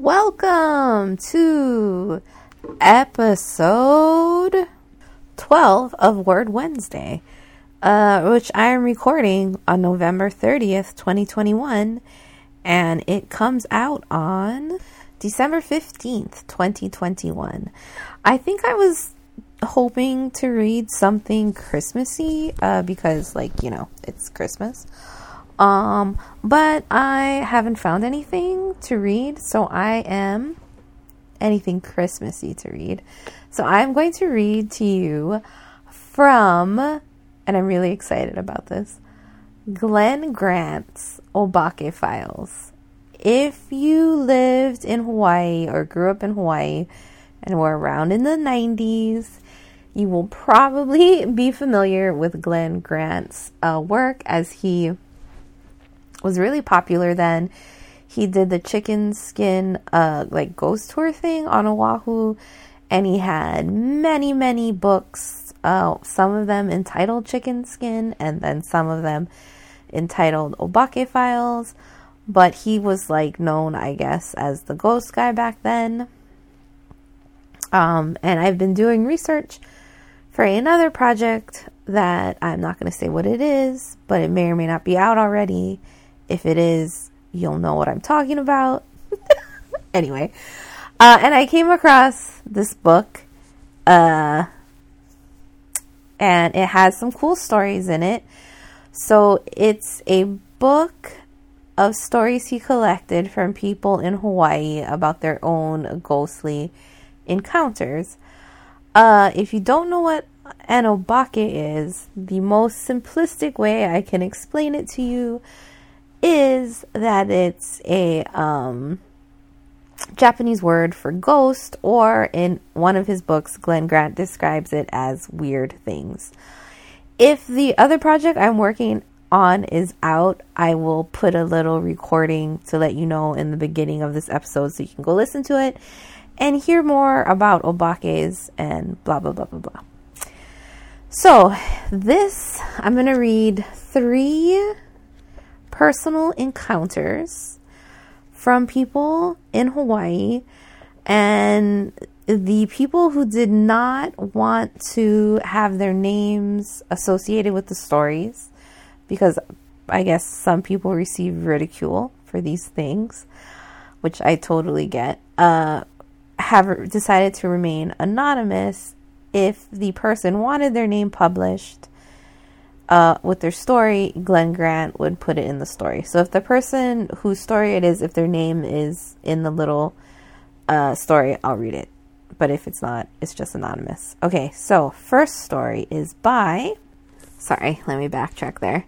Welcome to episode 12 of Word Wednesday, uh, which I am recording on November 30th, 2021, and it comes out on December 15th, 2021. I think I was hoping to read something Christmassy uh, because, like, you know, it's Christmas. Um, but I haven't found anything to read, so I am anything Christmassy to read. So I'm going to read to you from, and I'm really excited about this, Glen Grant's Obake Files. If you lived in Hawaii or grew up in Hawaii and were around in the 90s, you will probably be familiar with Glen Grant's uh, work as he was really popular then. He did the chicken skin uh like ghost tour thing on Oahu and he had many many books uh some of them entitled chicken skin and then some of them entitled Obake files but he was like known I guess as the ghost guy back then. Um and I've been doing research for another project that I'm not going to say what it is, but it may or may not be out already if it is, you'll know what I'm talking about. anyway, uh, and I came across this book, uh, and it has some cool stories in it. So it's a book of stories he collected from people in Hawaii about their own ghostly encounters. Uh, if you don't know what an obake is, the most simplistic way I can explain it to you is that it's a um, Japanese word for ghost, or in one of his books, Glen Grant describes it as weird things. If the other project I'm working on is out, I will put a little recording to let you know in the beginning of this episode so you can go listen to it and hear more about obakes and blah blah blah blah blah. So, this I'm going to read three personal encounters from people in Hawaii and the people who did not want to have their names associated with the stories because I guess some people receive ridicule for these things, which I totally get, uh, have decided to remain anonymous if the person wanted their name published uh, with their story, Glen Grant would put it in the story. So if the person whose story it is, if their name is in the little uh, story, I'll read it. But if it's not, it's just anonymous. Okay, so first story is by. Sorry, let me backtrack there.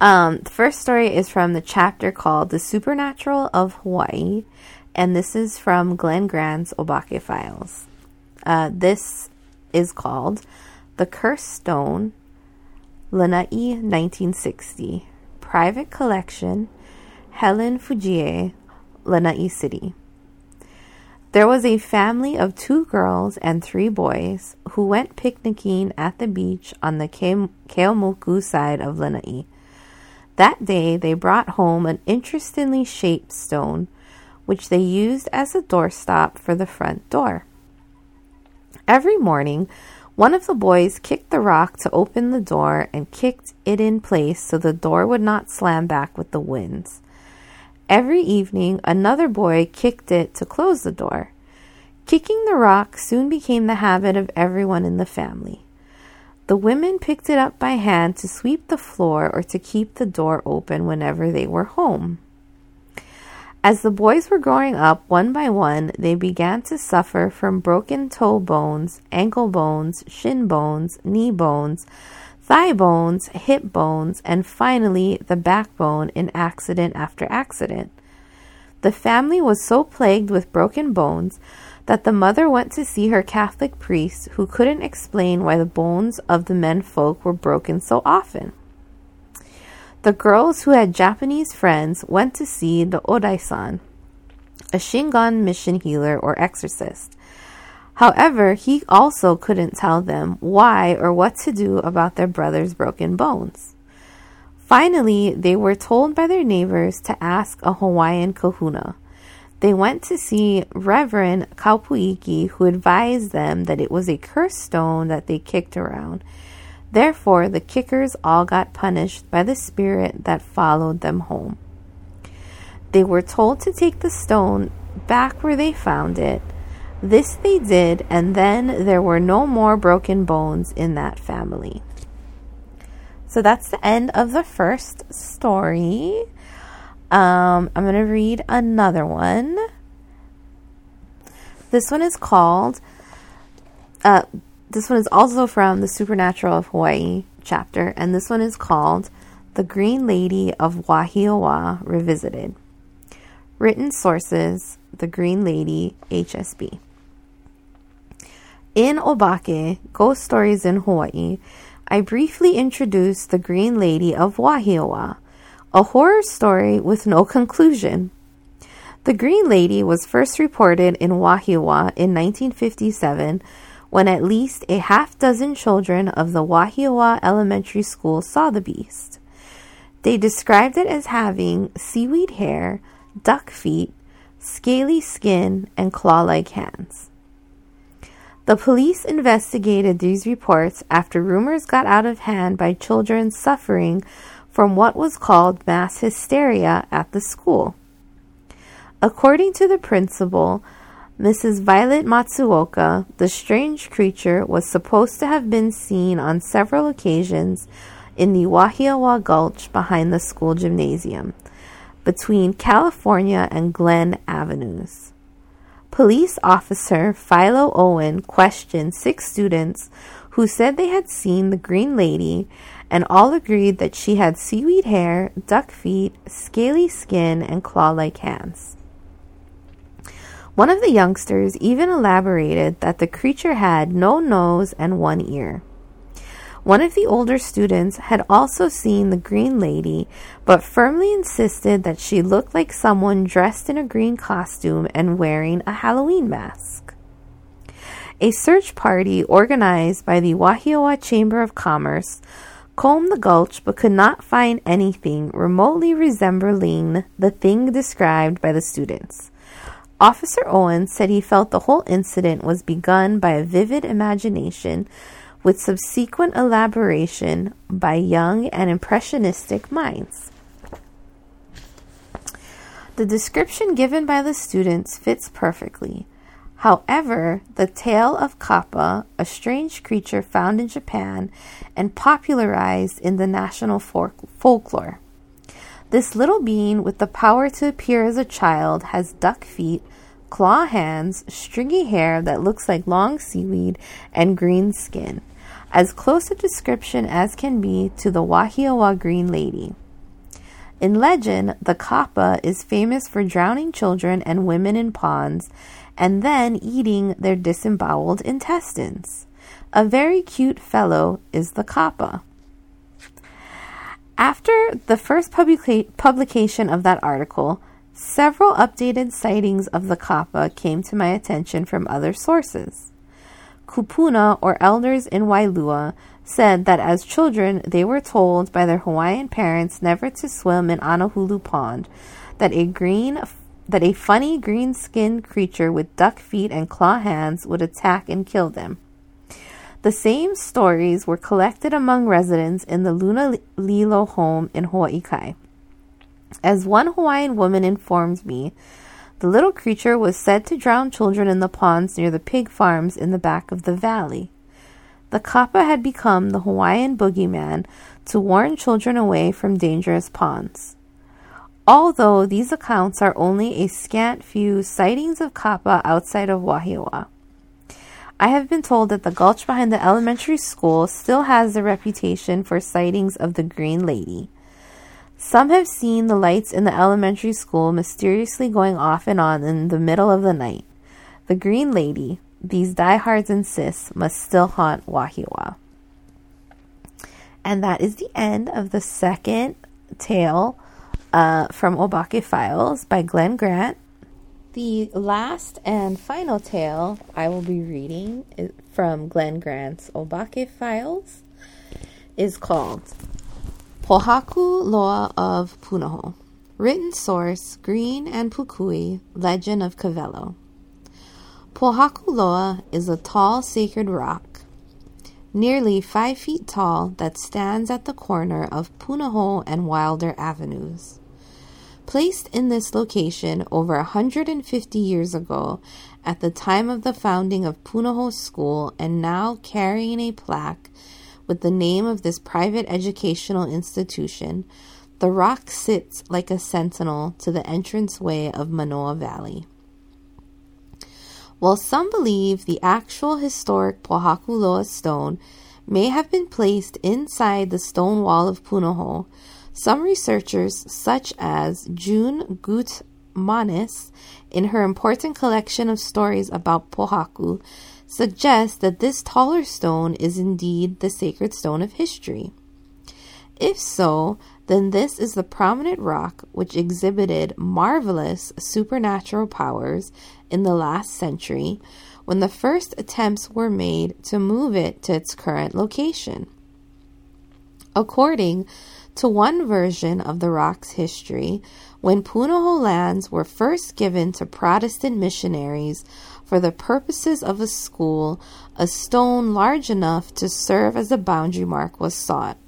Um, the first story is from the chapter called The Supernatural of Hawaii, and this is from Glenn Grant's Obake Files. Uh, this is called The Cursed Stone Lanai 1960. Private Collection, Helen Fujie, Lanai City. There was a family of two girls and three boys who went picnicking at the beach on the Ke- Keeaumoku side of Lanai. That day, they brought home an interestingly shaped stone, which they used as a doorstop for the front door. Every morning, one of the boys kicked the rock to open the door and kicked it in place so the door would not slam back with the winds. Every evening, another boy kicked it to close the door. Kicking the rock soon became the habit of everyone in the family. The women picked it up by hand to sweep the floor or to keep the door open whenever they were home. As the boys were growing up, one by one, they began to suffer from broken toe bones, ankle bones, shin bones, knee bones, thigh bones, hip bones, and finally the backbone in accident after accident. The family was so plagued with broken bones that the mother went to see her Catholic priest, who couldn't explain why the bones of the men folk were broken so often. The girls who had Japanese friends went to see the Odai-san, a Shingon mission healer or exorcist. However, he also couldn't tell them why or what to do about their brother's broken bones. Finally, they were told by their neighbors to ask a Hawaiian kahuna. They went to see Reverend Kaupuiki, who advised them that it was a cursed stone that they kicked around. Therefore, the kickers all got punished by the spirit that followed them home. They were told to take the stone back where they found it. This they did, and then there were no more broken bones in that family. So that's the end of the first story. Um, I'm going to read another one. This one is called, uh, this one is also from the Supernatural of Hawaii chapter, and this one is called The Green Lady of Wahiawa Revisited. Written sources The Green Lady HSB. In Obake, Ghost Stories in Hawaii, I briefly introduced the Green Lady of Wahiawa, a horror story with no conclusion. The Green Lady was first reported in Wahiawa in 1957 when at least a half dozen children of the Wahiawa Elementary School saw the beast. They described it as having seaweed hair, duck feet, scaly skin, and claw like hands. The police investigated these reports after rumors got out of hand by children suffering from what was called mass hysteria at the school. According to the principal, Mrs. Violet Matsuoka, the strange creature was supposed to have been seen on several occasions in the Wahiawa Gulch behind the school gymnasium, between California and Glen Avenues. Police officer Philo Owen questioned six students who said they had seen the Green Lady and all agreed that she had seaweed hair, duck feet, scaly skin, and claw like hands. One of the youngsters even elaborated that the creature had no nose and one ear. One of the older students had also seen the Green Lady, but firmly insisted that she looked like someone dressed in a green costume and wearing a Halloween mask. A search party organized by the Wahiawa Chamber of Commerce combed the gulch but could not find anything remotely resembling the thing described by the students. Officer Owen said he felt the whole incident was begun by a vivid imagination with subsequent elaboration by young and impressionistic minds. The description given by the students fits perfectly. However, the tale of Kappa, a strange creature found in Japan and popularized in the national folklore. This little being with the power to appear as a child has duck feet, claw hands, stringy hair that looks like long seaweed, and green skin. As close a description as can be to the Wahiawa Green Lady. In legend, the Kappa is famous for drowning children and women in ponds and then eating their disemboweled intestines. A very cute fellow is the Kappa. After the first publica- publication of that article, Several updated sightings of the kappa came to my attention from other sources. Kupuna, or elders in Wailua, said that as children they were told by their Hawaiian parents never to swim in Anahulu Pond, that a green that a funny green-skinned creature with duck feet and claw hands would attack and kill them. The same stories were collected among residents in the Luna Lilo home in Hawaii Kai. As one Hawaiian woman informed me, the little creature was said to drown children in the ponds near the pig farms in the back of the valley. The kappa had become the Hawaiian boogeyman to warn children away from dangerous ponds. Although these accounts are only a scant few sightings of kappa outside of Wahiawa. I have been told that the gulch behind the elementary school still has the reputation for sightings of the Green Lady. Some have seen the lights in the elementary school mysteriously going off and on in the middle of the night. The Green Lady, these diehards insist, must still haunt Wahiawa. And that is the end of the second tale uh, from Obake Files by Glen Grant. The last and final tale I will be reading from Glen Grant's Obake Files is called Pohaku Loa of Punahou. Written source Green and Pukui, Legend of Kawelo. Pohakuloa is a tall sacred rock, nearly five feet tall, that stands at the corner of Punahou and Wilder Avenues. Placed in this location over 150 years ago, at the time of the founding of Punahou School, and now carrying a plaque with the name of this private educational institution, the rock sits like a sentinel to the entranceway of Manoa Valley. While some believe the actual historic Pohakuloa stone may have been placed inside the stone wall of Punahou, some researchers, such as June Gutmanis, in her important collection of stories about Pohaku, suggest that this taller stone is indeed the sacred stone of history. If so, then this is the prominent rock which exhibited marvelous supernatural powers in the last century when the first attempts were made to move it to its current location. According to one version of the rock's history, when Punahou lands were first given to Protestant missionaries for the purposes of a school, a stone large enough to serve as a boundary mark was sought.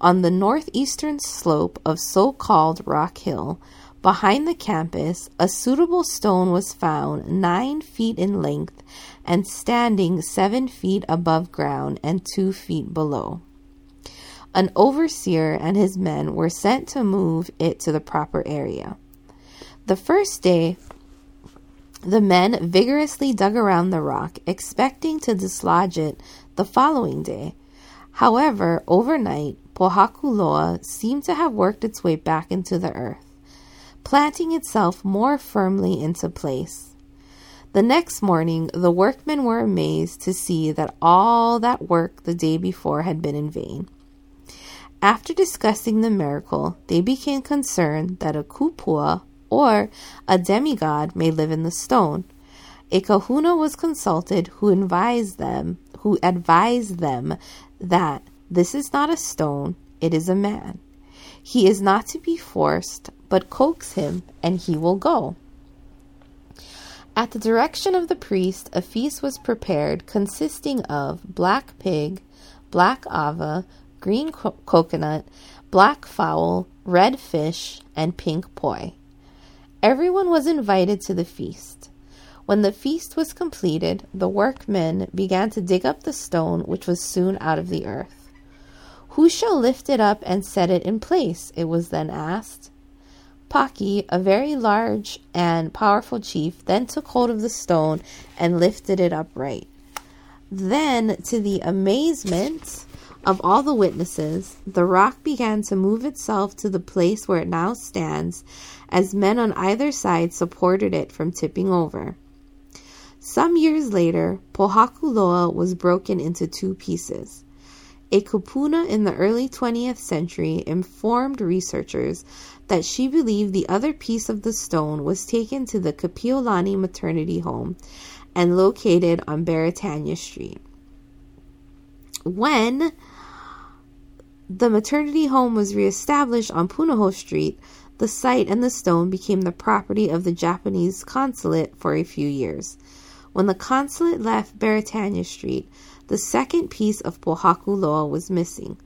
On the northeastern slope of so called Rock Hill, behind the campus, a suitable stone was found nine feet in length and standing seven feet above ground and two feet below. An overseer and his men were sent to move it to the proper area. The first day, the men vigorously dug around the rock, expecting to dislodge it the following day. However, overnight, Pohakuloa seemed to have worked its way back into the earth, planting itself more firmly into place. The next morning, the workmen were amazed to see that all that work the day before had been in vain. After discussing the miracle, they became concerned that a kupua, or a demigod, may live in the stone. A kahuna was consulted who advised them who advised them that this is not a stone, it is a man. He is not to be forced, but coax him, and he will go. At the direction of the priest, a feast was prepared consisting of black pig, black ava, green co- coconut, black fowl, red fish, and pink poi. Everyone was invited to the feast. When the feast was completed, the workmen began to dig up the stone, which was soon out of the earth. Who shall lift it up and set it in place? It was then asked. Paki, a very large and powerful chief, then took hold of the stone and lifted it upright. Then, to the amazement of all the witnesses, the rock began to move itself to the place where it now stands, as men on either side supported it from tipping over. Some years later, Pohakuloa was broken into two pieces. A kupuna in the early 20th century informed researchers that she believed the other piece of the stone was taken to the Kapiolani maternity home and located on Beretania Street. When the maternity home was reestablished on Punahou Street, the site and the stone became the property of the Japanese consulate for a few years. When the consulate left Beretania Street, the second piece of Pohaku Loa was missing.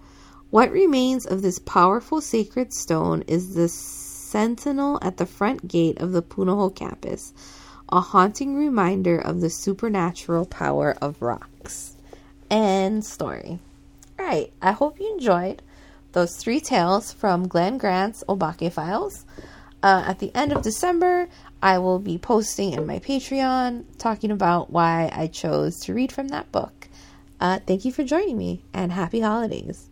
What remains of this powerful sacred stone is the sentinel at the front gate of the Punahou campus, a haunting reminder of the supernatural power of rocks. End story. Right, I hope you enjoyed those three tales from Glen Grant's Obake Files. Uh, at the end of December, I will be posting in my Patreon talking about why I chose to read from that book. Uh, thank you for joining me and happy holidays.